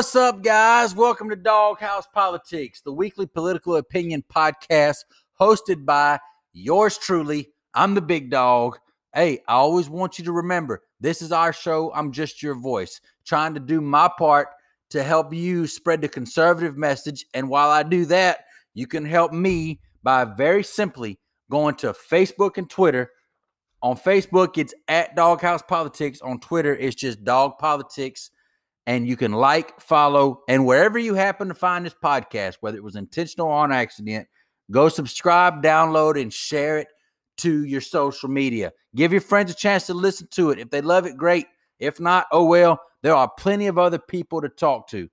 What's up, guys? Welcome to Doghouse Politics, the weekly political opinion podcast hosted by yours truly. I'm the big dog. Hey, I always want you to remember this is our show. I'm just your voice, trying to do my part to help you spread the conservative message. And while I do that, you can help me by very simply going to Facebook and Twitter. On Facebook, it's at Doghouse Politics. On Twitter, it's just Dog Politics and you can like, follow, and wherever you happen to find this podcast, whether it was intentional or on accident, go subscribe, download, and share it to your social media. Give your friends a chance to listen to it. If they love it, great. If not, oh well, there are plenty of other people to talk to.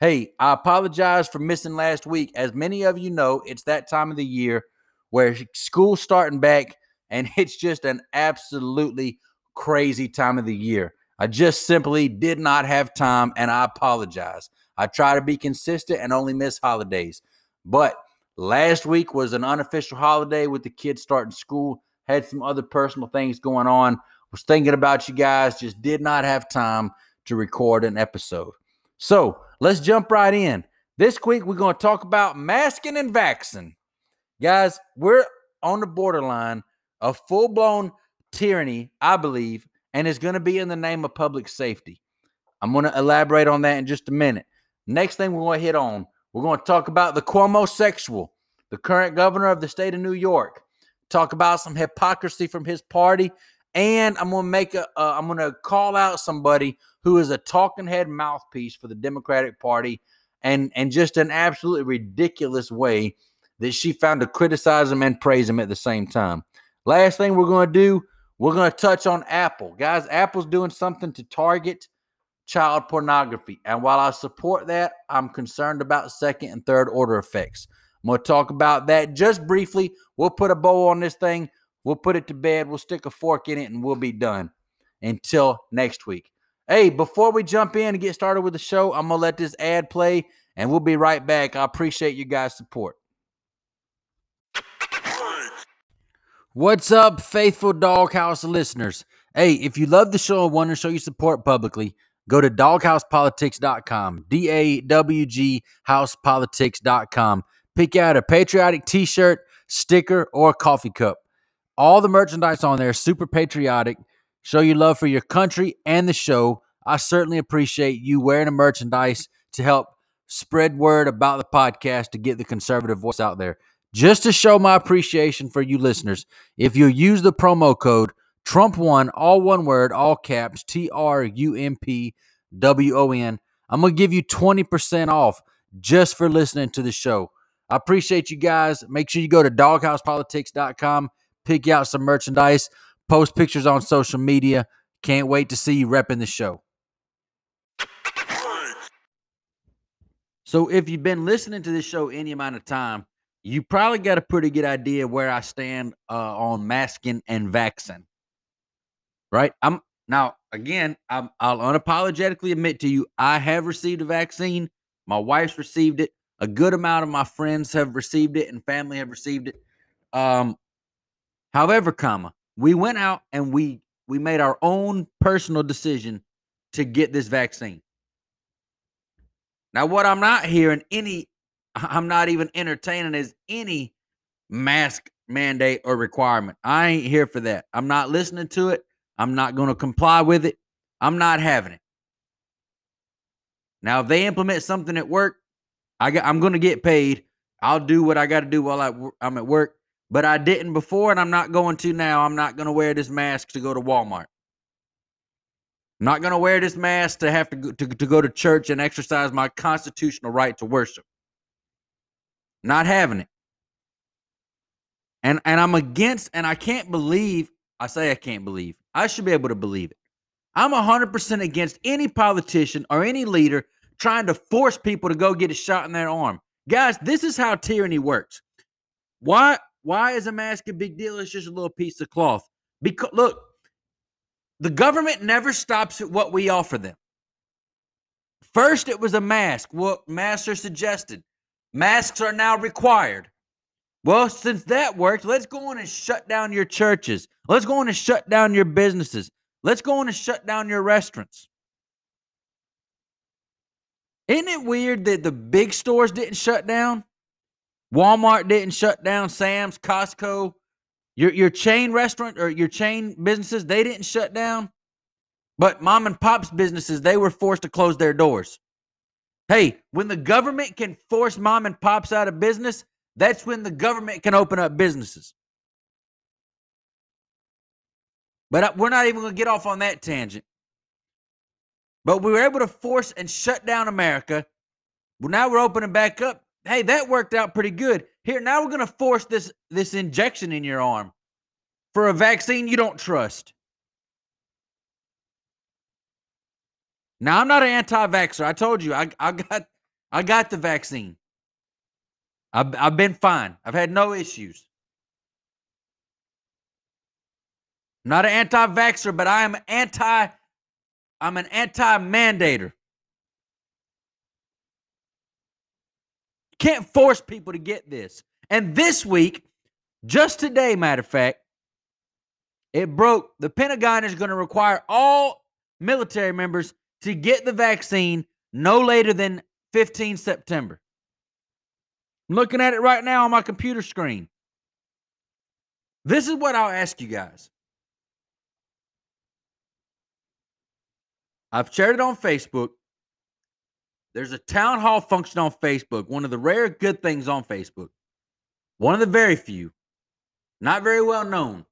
Hey, I apologize for missing last week. As many of you know, it's that time of the year where school's starting back, and it's just an absolutely crazy time of the year. I just simply did not have time and I apologize. I try to be consistent and only miss holidays. But last week was an unofficial holiday with the kids starting school, had some other personal things going on. Was thinking about you guys, just did not have time to record an episode. So let's jump right in. This week, we're going to talk about masking and vaccine. Guys, we're on the borderline of full blown tyranny, I believe, and it's going to be in the name of public safety. I'm going to elaborate on that in just a minute. Next thing we're going to hit on, we're going to talk about the Cuomo sexual, the current governor of the state of New York. Talk about some hypocrisy from his party, and I'm going to make a. Uh, I'm going to call out somebody who is a talking head mouthpiece for the Democratic Party, and and just an absolutely ridiculous way that she found to criticize him and praise him at the same time. Last thing we're going to do, we're going to touch on Apple. Guys, Apple's doing something to target child pornography. And while I support that, I'm concerned about second and third order effects. I'm going to talk about that just briefly. We'll put a bow on this thing. We'll put it to bed. We'll stick a fork in it and we'll be done until next week. Hey, before we jump in and get started with the show, I'm going to let this ad play and we'll be right back. I appreciate you guys' support. What's up, faithful Doghouse listeners? Hey, if you love the show and want to show your support publicly, go to dawghousepolitics.com, D A W G housepolitics.com. Pick out a patriotic t shirt, sticker, or a coffee cup. All the merchandise on there super patriotic. Show your love for your country and the show. I certainly appreciate you wearing the merchandise to help spread word about the podcast to get the conservative voice out there. Just to show my appreciation for you listeners, if you use the promo code Trump1, all one word, all caps, T R U M P W O N, I'm going to give you 20% off just for listening to the show. I appreciate you guys. Make sure you go to dawghousepolitics.com, pick out some merchandise, post pictures on social media. Can't wait to see you repping the show. So, if you've been listening to this show any amount of time, you probably got a pretty good idea where I stand uh, on masking and vaccine. Right? I'm now again. I'm, I'll unapologetically admit to you, I have received a vaccine. My wife's received it. A good amount of my friends have received it, and family have received it. Um, however, comma, we went out and we we made our own personal decision to get this vaccine. Now, what I'm not hearing any I'm not even entertaining as any mask mandate or requirement. I ain't here for that. I'm not listening to it. I'm not going to comply with it. I'm not having it. Now, if they implement something at work, I got, I'm going to get paid. I'll do what I got to do while I, I'm at work. But I didn't before, and I'm not going to now. I'm not going to wear this mask to go to Walmart. I'm not going to wear this mask to have to to, to go to church and exercise my constitutional right to worship. Not having it. And and I'm against, and I can't believe, I say I can't believe. I should be able to believe it. I'm 100% against any politician or any leader trying to force people to go get a shot in their arm. Guys, this is how tyranny works. Why why is a mask a big deal? It's just a little piece of cloth. Because look, the government never stops at what we offer them. First, it was a mask. What masks are suggested. Masks are now required. Well, since that worked, let's go on and shut down your churches. Let's go on and shut down your businesses. Let's go on and shut down your restaurants. Isn't it weird that the big stores didn't shut down? Walmart didn't shut down, Sam's, Costco, your your chain restaurant or your chain businesses, they didn't shut down. But mom and pop's businesses, they were forced to close their doors. Hey, when the government can force mom and pops out of business, that's when the government can open up businesses. But we're not even going to get off on that tangent. But we were able to force and shut down America. Well, now we're opening back up. Hey, that worked out pretty good. Here, now we're going to force this this injection in your arm for a vaccine you don't trust. Now I'm not an anti-vaxxer. I told you I, I got I got the vaccine. I've, I've been fine. I've had no issues. I'm not an anti-vaxxer, but I am anti I'm an anti-mandator. Can't force people to get this. And this week, just today, matter of fact, it broke. The Pentagon is going to require all military members to get the vaccine no later than 15 September. I'm looking at it right now on my computer screen. This is what I'll ask you guys. I've shared it on Facebook. There's a town hall function on Facebook, one of the rare good things on Facebook. One of the very few, not very well known.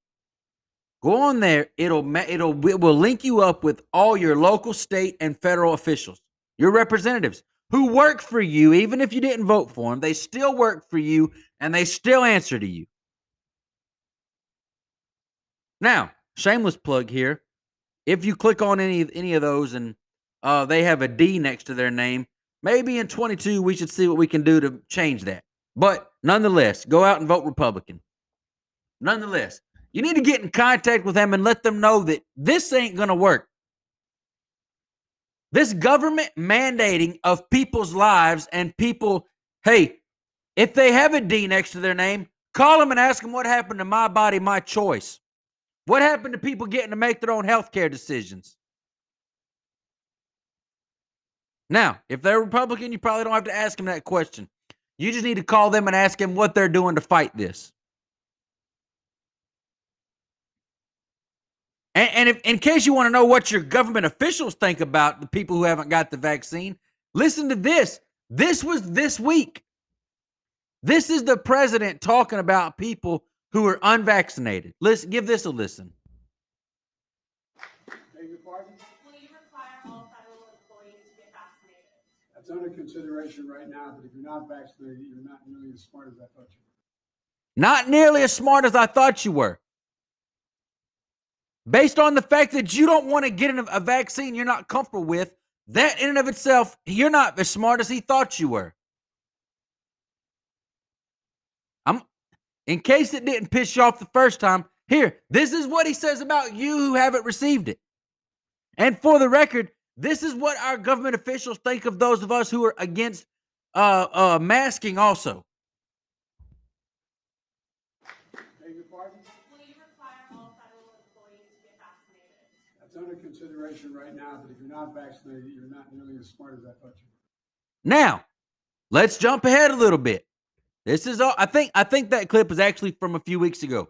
Go on there. It'll it'll it will link you up with all your local, state, and federal officials, your representatives who work for you, even if you didn't vote for them. They still work for you, and they still answer to you. Now, shameless plug here. If you click on any any of those and uh, they have a D next to their name, maybe in 22 we should see what we can do to change that. But nonetheless, go out and vote Republican. Nonetheless, you need to get in contact with them and let them know that this ain't going to work. This government mandating of people's lives and people, hey, if they have a D next to their name, call them and ask them what happened to my body, my choice. What happened to people getting to make their own health care decisions? Now, if they're Republican, you probably don't have to ask them that question. You just need to call them and ask them what they're doing to fight this. And, and if, in case you want to know what your government officials think about the people who haven't got the vaccine, listen to this. This was this week. This is the president talking about people who are unvaccinated. Listen, give this a listen. That's under consideration right now, but if you're not vaccinated, you're not nearly as smart as I thought you were. Not nearly as smart as I thought you were based on the fact that you don't want to get a vaccine you're not comfortable with, that in and of itself, you're not as smart as he thought you were. I'm in case it didn't piss you off the first time, here, this is what he says about you who haven't received it. And for the record, this is what our government officials think of those of us who are against uh, uh, masking also. Under consideration right now, but if you're not vaccinated, you're not nearly as smart as I thought you were. Now, let's jump ahead a little bit. This is all I think I think that clip is actually from a few weeks ago.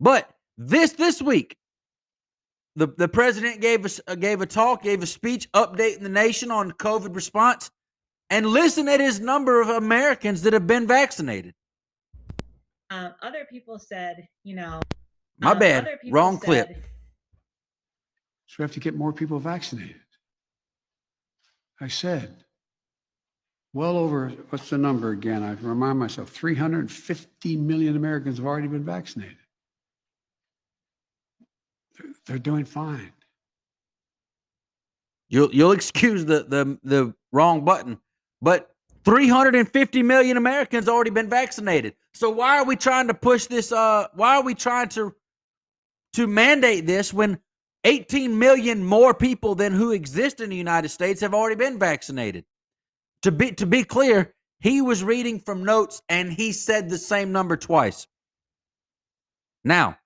But this this week, the, the president gave us uh, gave a talk, gave a speech updating the nation on COVID response, and listen at his number of Americans that have been vaccinated. Um, other people said, you know, my um, bad, wrong said, clip. So we have to get more people vaccinated. I said, well over, what's the number again? I remind myself, 350 million Americans have already been vaccinated. They're, doing fine. You'll you'll excuse the the the wrong button, but 350 million Americans already been vaccinated. So why are we trying to push this? Uh, why are we trying to to mandate this when 18 million more people than who exist in the United States have already been vaccinated. To be to be clear, he was reading from notes and he said the same number twice. Now,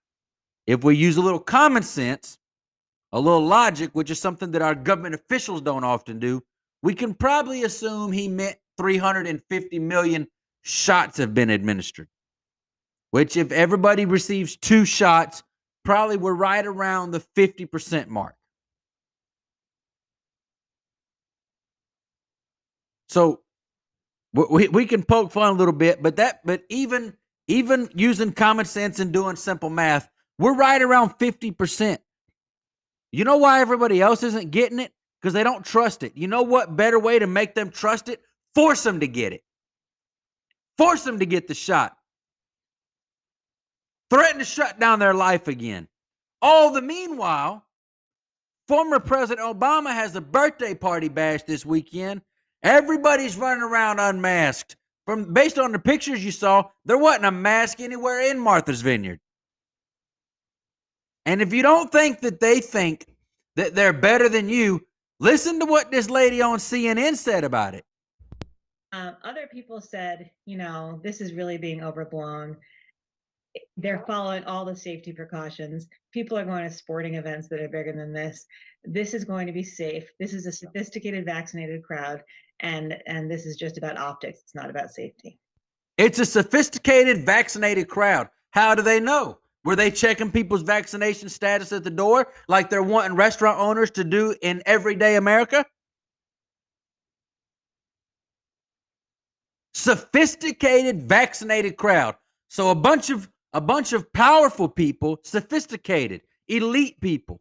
if we use a little common sense, a little logic, which is something that our government officials don't often do, we can probably assume he meant 350 million shots have been administered. Which, if everybody receives two shots, probably we're right around the 50% mark. So we, we can poke fun a little bit, but that but even even using common sense and doing simple math, we're right around 50%. You know why everybody else isn't getting it? Because they don't trust it. You know what better way to make them trust it? Force them to get it. Force them to get the shot. Threaten to shut down their life again. All the meanwhile, former President Obama has a birthday party bash this weekend Everybody's running around unmasked. From based on the pictures you saw, there wasn't a mask anywhere in Martha's Vineyard. And if you don't think that they think that they're better than you, listen to what this lady on CNN said about it. Um, other people said, you know, this is really being overblown. They're following all the safety precautions. People are going to sporting events that are bigger than this. This is going to be safe. This is a sophisticated, vaccinated crowd and and this is just about optics. It's not about safety. It's a sophisticated vaccinated crowd. How do they know? Were they checking people's vaccination status at the door like they're wanting restaurant owners to do in everyday america? Sophisticated vaccinated crowd. So a bunch of a bunch of powerful people sophisticated elite people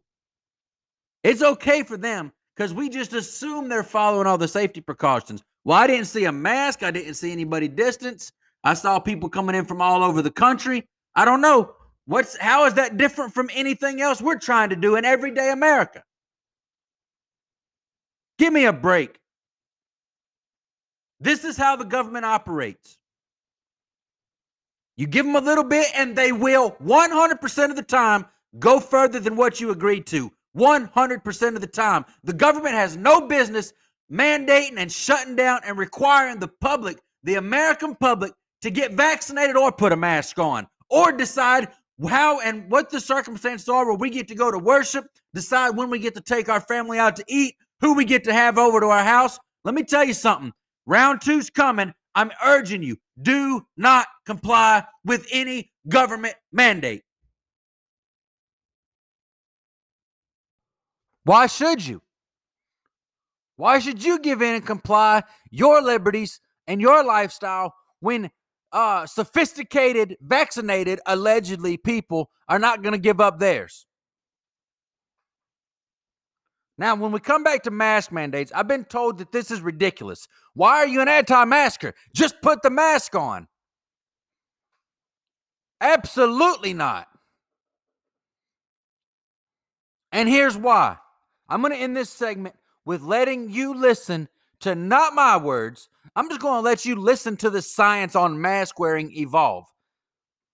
it's okay for them because we just assume they're following all the safety precautions. Well, I didn't see a mask. I didn't see anybody distance. I saw people coming in from all over the country. I don't know. What's how is that different from anything else we're trying to do in everyday America? Give me a break. This is how the government operates. You give them a little bit, and they will 100% of the time go further than what you agreed to. 100% of the time. The government has no business mandating and shutting down and requiring the public, the American public, to get vaccinated or put a mask on or decide how and what the circumstances are where we get to go to worship, decide when we get to take our family out to eat, who we get to have over to our house. Let me tell you something. Round two's coming. I'm urging you do not comply with any government mandate. Why should you? Why should you give in and comply your liberties and your lifestyle when uh, sophisticated, vaccinated, allegedly people are not going to give up theirs? Now, when we come back to mask mandates, I've been told that this is ridiculous. Why are you an anti masker? Just put the mask on. Absolutely not. And here's why I'm going to end this segment with letting you listen to not my words. I'm just going to let you listen to the science on mask wearing evolve.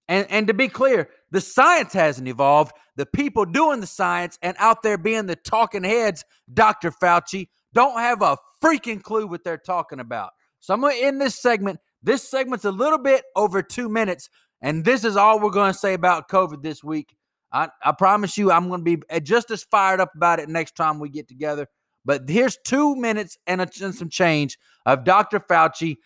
And, and to be clear, the science hasn't evolved. The people doing the science and out there being the talking heads, Dr. Fauci, don't have a freaking clue what they're talking about. So I'm going to end this segment. This segment's a little bit over two minutes. And this is all we're going to say about COVID this week. I, I promise you, I'm going to be eh, just as fired up about it next time we get together. But here's two minutes and, a, and some change of Dr. Fauci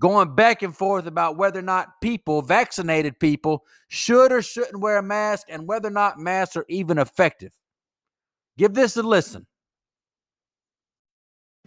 going back and forth about whether or not people, vaccinated people, should or shouldn't wear a mask and whether or not masks are even effective. Give this a listen.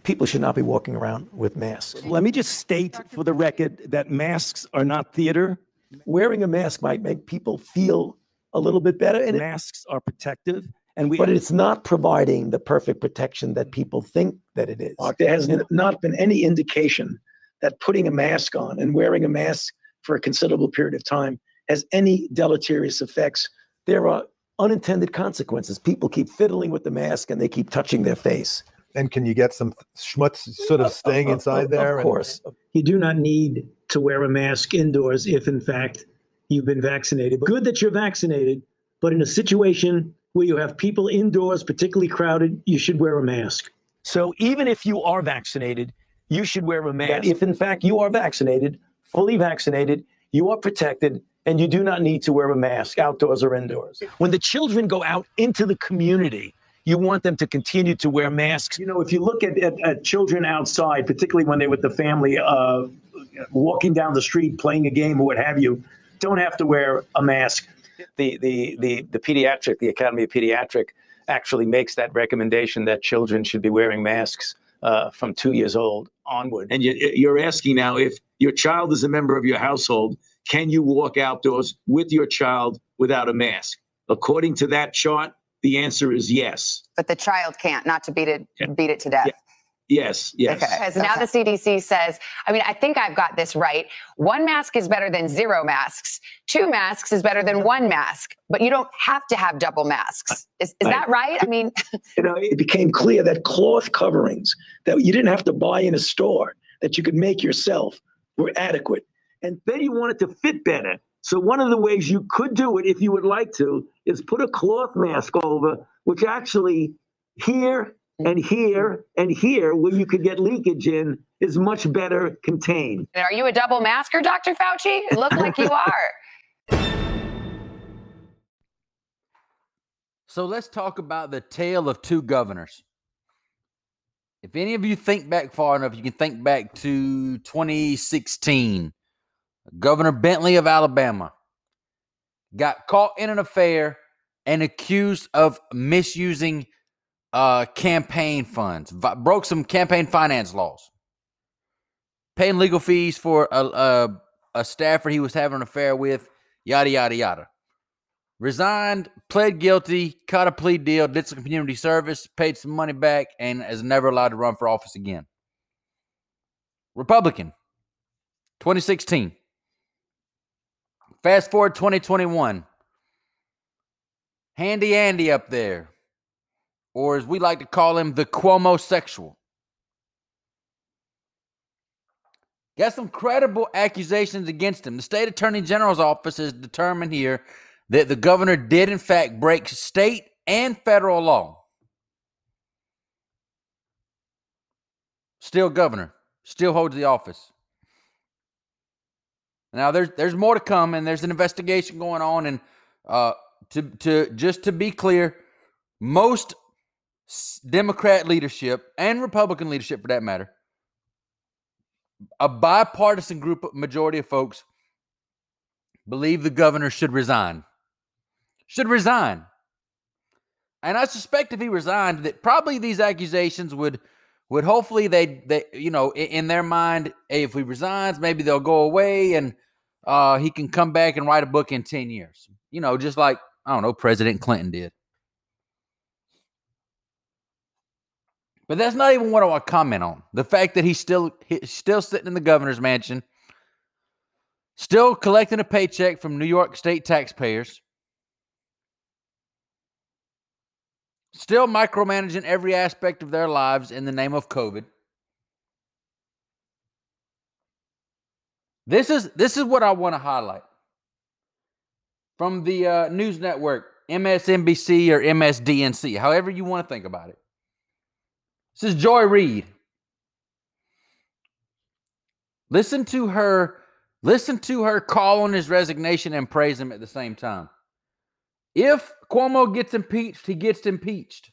People should not be walking around with masks. Let me just state for the record that masks are not theater. Wearing a mask might make people feel a little bit better. And masks are protective. And we, but it's not providing the perfect protection that people think that it is. There has not been any indication that putting a mask on and wearing a mask for a considerable period of time has any deleterious effects. There are unintended consequences. People keep fiddling with the mask and they keep touching their face. And can you get some schmutz sort of staying inside there? Of course. You do not need to wear a mask indoors if, in fact, you've been vaccinated. Good that you're vaccinated, but in a situation where you have people indoors, particularly crowded, you should wear a mask. So even if you are vaccinated, you should wear a mask. if in fact you are vaccinated, fully vaccinated, you are protected, and you do not need to wear a mask outdoors or indoors. When the children go out into the community, You want them to continue to wear masks. You know, if you look at, at, at children outside, particularly when they're with the family, uh, walking down the street, playing a game or what have you, don't have to wear a mask. the the the the pediatric the academy of pediatric actually makes that recommendation that children should be wearing masks uh, from two years old onward And you, you're asking now if your child is a member of your household, can you walk outdoors with your child without a mask? According to that chart, the answer is yes. But the child can't, not to beat it, Yeah. beat it to death. Yes, yes. Okay. Because now the CDC says, I mean, I think I've got this right. One mask is better than zero masks. Two masks is better than one mask, but you don't have to have double masks. Is, is Right. that right? I mean, You know, it became clear that cloth coverings that you didn't have to buy in a store that you could make yourself were adequate. and then you want it to fit better. So one of the ways you could do it, if you would like to, is put a cloth mask over, which actually here and here and here, where you could get leakage in, is much better contained. are you a double masker, Dr. Fauci? It looked like you are. So let's talk about the tale of two governors. If any of you think back far enough, you can think back to 2016. Governor Bentley of Alabama got caught in an affair and accused of misusing uh, campaign funds, vi- broke some campaign finance laws, paying legal fees for a, a, a staffer he was having an affair with, yada, yada, yada resigned, pled guilty, cut a plea deal, did some community service, paid some money back, and is never allowed to run for office again. Republican, 2016. Fast forward 2021. Handy Andy up there, or as we like to call him, the Cuomo sexual. Got some credible accusations against him. The state attorney general's office has determined here that the governor did, in fact, break state and federal law. Still governor, still holds the office. Now there's there's more to come, and there's an investigation going on. And uh, to to just to be clear, most Democrat leadership and Republican leadership, for that matter, a bipartisan group, majority of folks believe the governor should resign should resign. And I suspect if he resigned, that probably these accusations would would hopefully they they you know in, their mind, hey, if he resigns, maybe they'll go away and uh, he can come back and write a book in ten years. You know, just like I don't know, President Clinton did. But that's not even what I want to comment on. The fact that he's still he's still sitting in the governor's mansion, still collecting a paycheck from New York state taxpayers. still micromanaging every aspect of their lives in the name of COVID. This is this is what I want to highlight from the uh, news network MSNBC or MSDNC, however you want to think about it. This is Joy Reid. Listen to her. Listen to her call on his resignation and praise him at the same time. If Cuomo gets impeached, he gets impeached.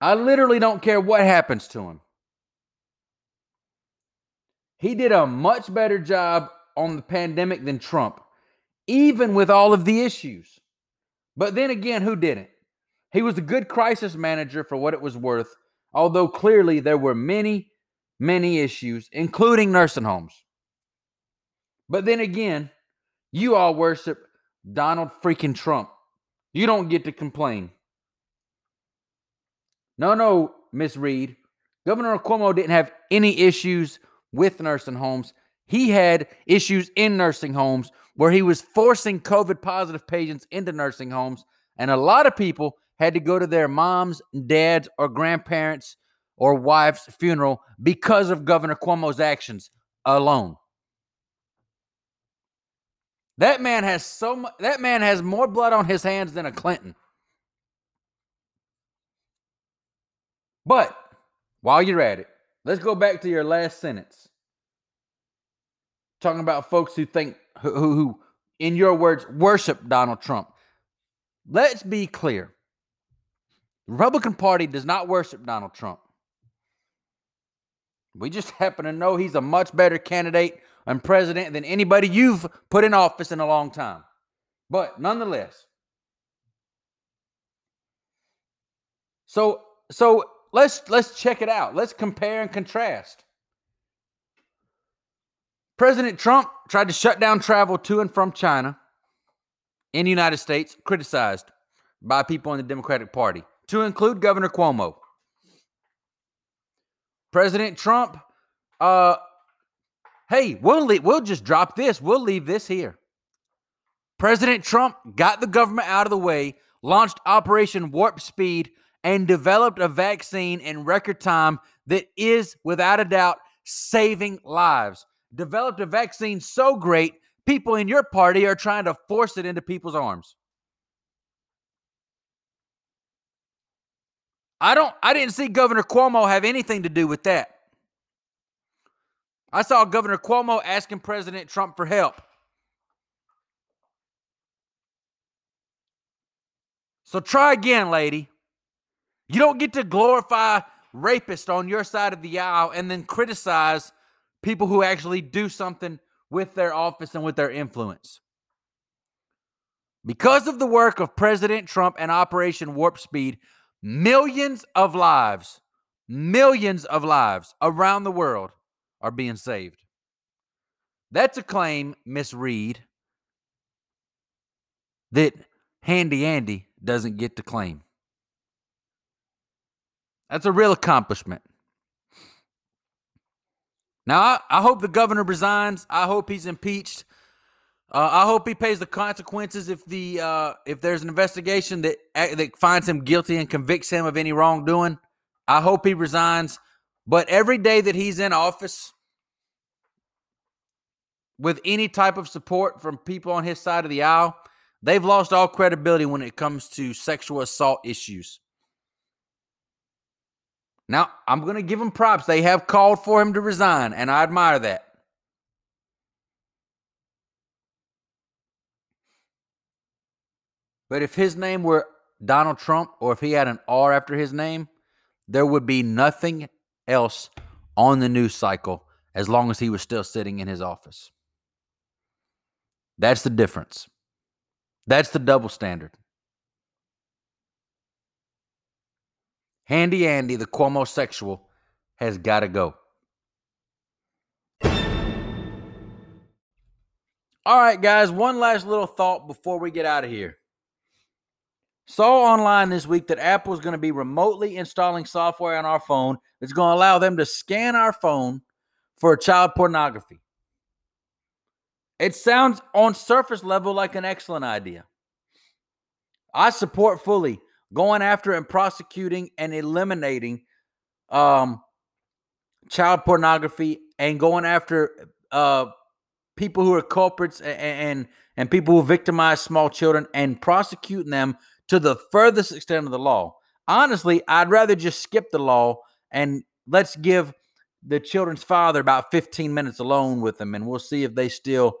I literally don't care what happens to him. He did a much better job on the pandemic than Trump, even with all of the issues. But then again, who didn't? He was a good crisis manager for what it was worth, although clearly there were many, many issues, including nursing homes. But then again, you all worship Donald freaking Trump. You don't get to complain. No, no, Miss Reid. Governor Cuomo didn't have any issues with nursing homes. He had issues in nursing homes where he was forcing COVID positive patients into nursing homes. And a lot of people had to go to their moms, dads, or grandparents or wife's funeral because of Governor Cuomo's actions alone. That man has so that man has more blood on his hands than a Clinton. But while you're at it, let's go back to your last sentence. Talking about folks who think who, who, who in your words worship Donald Trump. Let's be clear. The Republican Party does not worship Donald Trump. We just happen to know he's a much better candidate and president than anybody you've put in office in a long time. But nonetheless, so so let's let's check it out. Let's compare and contrast. President Trump tried to shut down travel to and from China in the United States, criticized by people in the Democratic Party, to include Governor Cuomo. President Trump, uh, hey, we'll leave, we'll just drop this. We'll leave this here. President Trump got the government out of the way, launched Operation Warp Speed, and developed a vaccine in record time that is, without a doubt, saving lives. Developed a vaccine so great, people in your party are trying to force it into people's arms. I don't I didn't see Governor Cuomo have anything to do with that. I saw Governor Cuomo asking President Trump for help. So try again, lady. You don't get to glorify rapists on your side of the aisle and then criticize people who actually do something with their office and with their influence. Because of the work of President Trump and Operation Warp Speed, millions of lives, millions of lives around the world are being saved. That's a claim, Miss Reid, that Handy Andy doesn't get to claim. That's a real accomplishment. Now, I, I hope the governor resigns. I hope he's impeached. Uh, I hope he pays the consequences if the uh, if there's an investigation that that finds him guilty and convicts him of any wrongdoing. I hope he resigns. But every day that he's in office, with any type of support from people on his side of the aisle, they've lost all credibility when it comes to sexual assault issues. Now, I'm going to give them props. They have called for him to resign, and I admire that. But if his name were Donald Trump or if he had an R after his name, there would be nothing else on the news cycle as long as he was still sitting in his office. That's the difference. That's the double standard. Handy Andy, the Cuomo sexual, has got to go. All right, guys, one last little thought before we get out of here. Saw online this week that Apple is going to be remotely installing software on our phone that's going to allow them to scan our phone for child pornography. It sounds on surface level like an excellent idea. I support fully going after and prosecuting and eliminating um, child pornography and going after uh, people who are culprits and, and and people who victimize small children and prosecuting them to the furthest extent of the law. Honestly, I'd rather just skip the law and let's give the children's father about 15 minutes alone with them, and we'll see if they still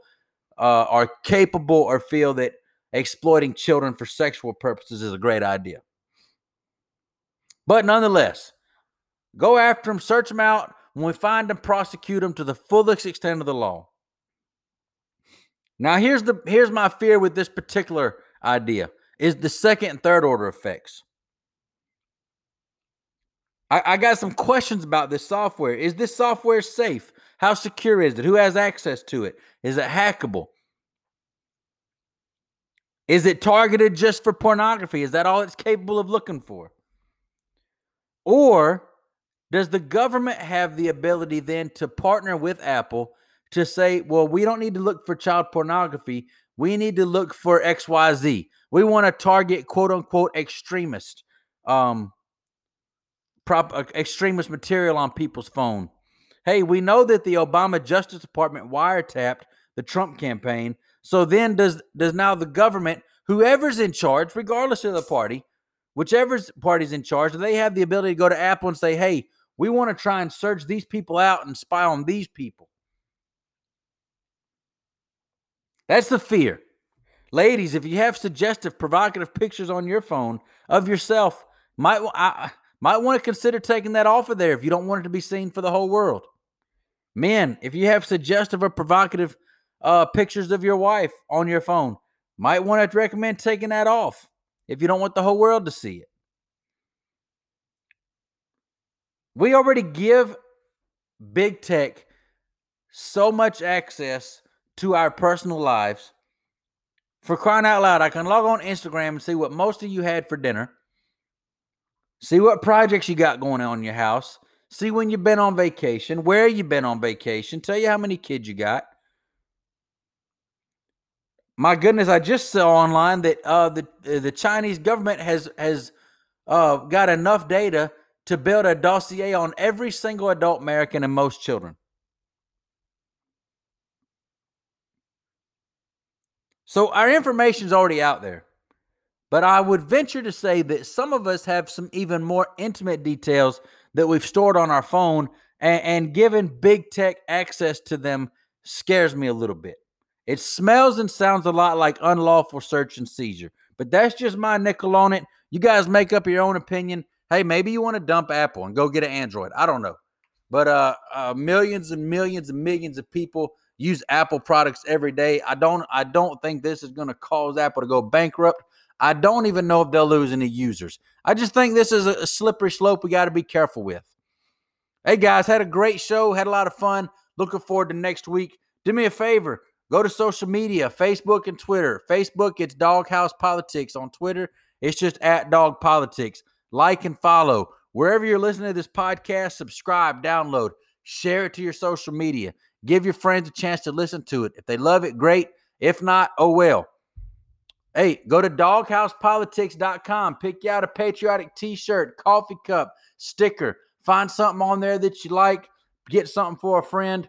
uh, are capable or feel that exploiting children for sexual purposes is a great idea. But nonetheless, go after them, search them out. When we find them, prosecute them to the fullest extent of the law. Now, here's the here's my fear with this particular idea is the second and third order effects. I, I got some questions about this software. Is this software safe? How secure is it? Who has access to it? Is it hackable? Is it targeted just for pornography? Is that all it's capable of looking for? Or does the government have the ability then to partner with Apple to say, well, we don't need to look for child pornography. We need to look for XYZ. We want to target quote unquote extremist, um, prop, uh, extremist material on people's phone. Hey, we know that the Obama Justice Department wiretapped the Trump campaign. So then does does now the government, whoever's in charge, regardless of the party, whichever party's in charge, they have the ability to go to Apple and say, hey, we want to try and search these people out and spy on these people. That's the fear. Ladies, if you have suggestive, provocative pictures on your phone of yourself Might I, might want to consider taking that off of there if you don't want it to be seen for the whole world. Men, if you have suggestive or provocative uh, pictures of your wife on your phone, might want to recommend taking that off if you don't want the whole world to see it. We already give big tech so much access to our personal lives. For crying out loud, I can log on Instagram and see what most of you had for dinner. See what projects you got going on in your house. See when you've been on vacation, where you've been on vacation, tell you how many kids you got. My goodness, I just saw online that uh, the uh, the Chinese government has has uh, got enough data to build a dossier on every single adult American and most children. So our information is already out there. But I would venture to say that some of us have some even more intimate details that we've stored on our phone, and, and giving big tech access to them scares me a little bit. It smells and sounds a lot like unlawful search and seizure, but that's just my nickel on it. You guys make up your own opinion. Hey, maybe you want to dump Apple and go get an Android. I don't know. But uh, uh, millions and millions and millions of people use Apple products every day. I don't I don't think this is going to cause Apple to go bankrupt. I don't even know if they'll lose any users. I just think this is a, slippery slope we got to be careful with. Hey guys, had a great show, had a lot of fun. Looking forward to next week. Do me a favor, go to social media, Facebook and Twitter. Facebook, it's Doghouse Politics. On Twitter, it's just at Dog Politics. Like and follow. Wherever you're listening to this podcast, subscribe, download, share it to your social media. Give your friends a chance to listen to it. If they love it, great. If not, oh well. Hey, go to dawghousepolitics.com. Pick you out a patriotic t shirt, coffee cup, sticker. Find something on there that you like. Get something for a friend.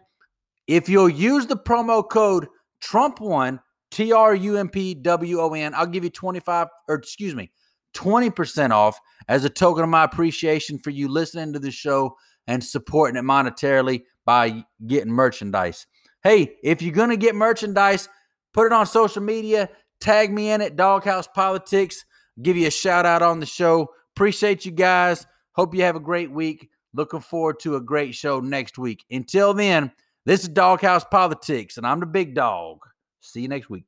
If you'll use the promo code Trump1, T R U M P W O N, I'll give you 25 or excuse me, 20% off as a token of my appreciation for you listening to the show and supporting it monetarily by getting merchandise. Hey, if you're going to get merchandise, put it on social media, tag me in it, Doghouse Politics, give you a shout out on the show. Appreciate you guys. Hope you have a great week. Looking forward to a great show next week. Until then, this is Doghouse Politics, and I'm the big dog. See you next week.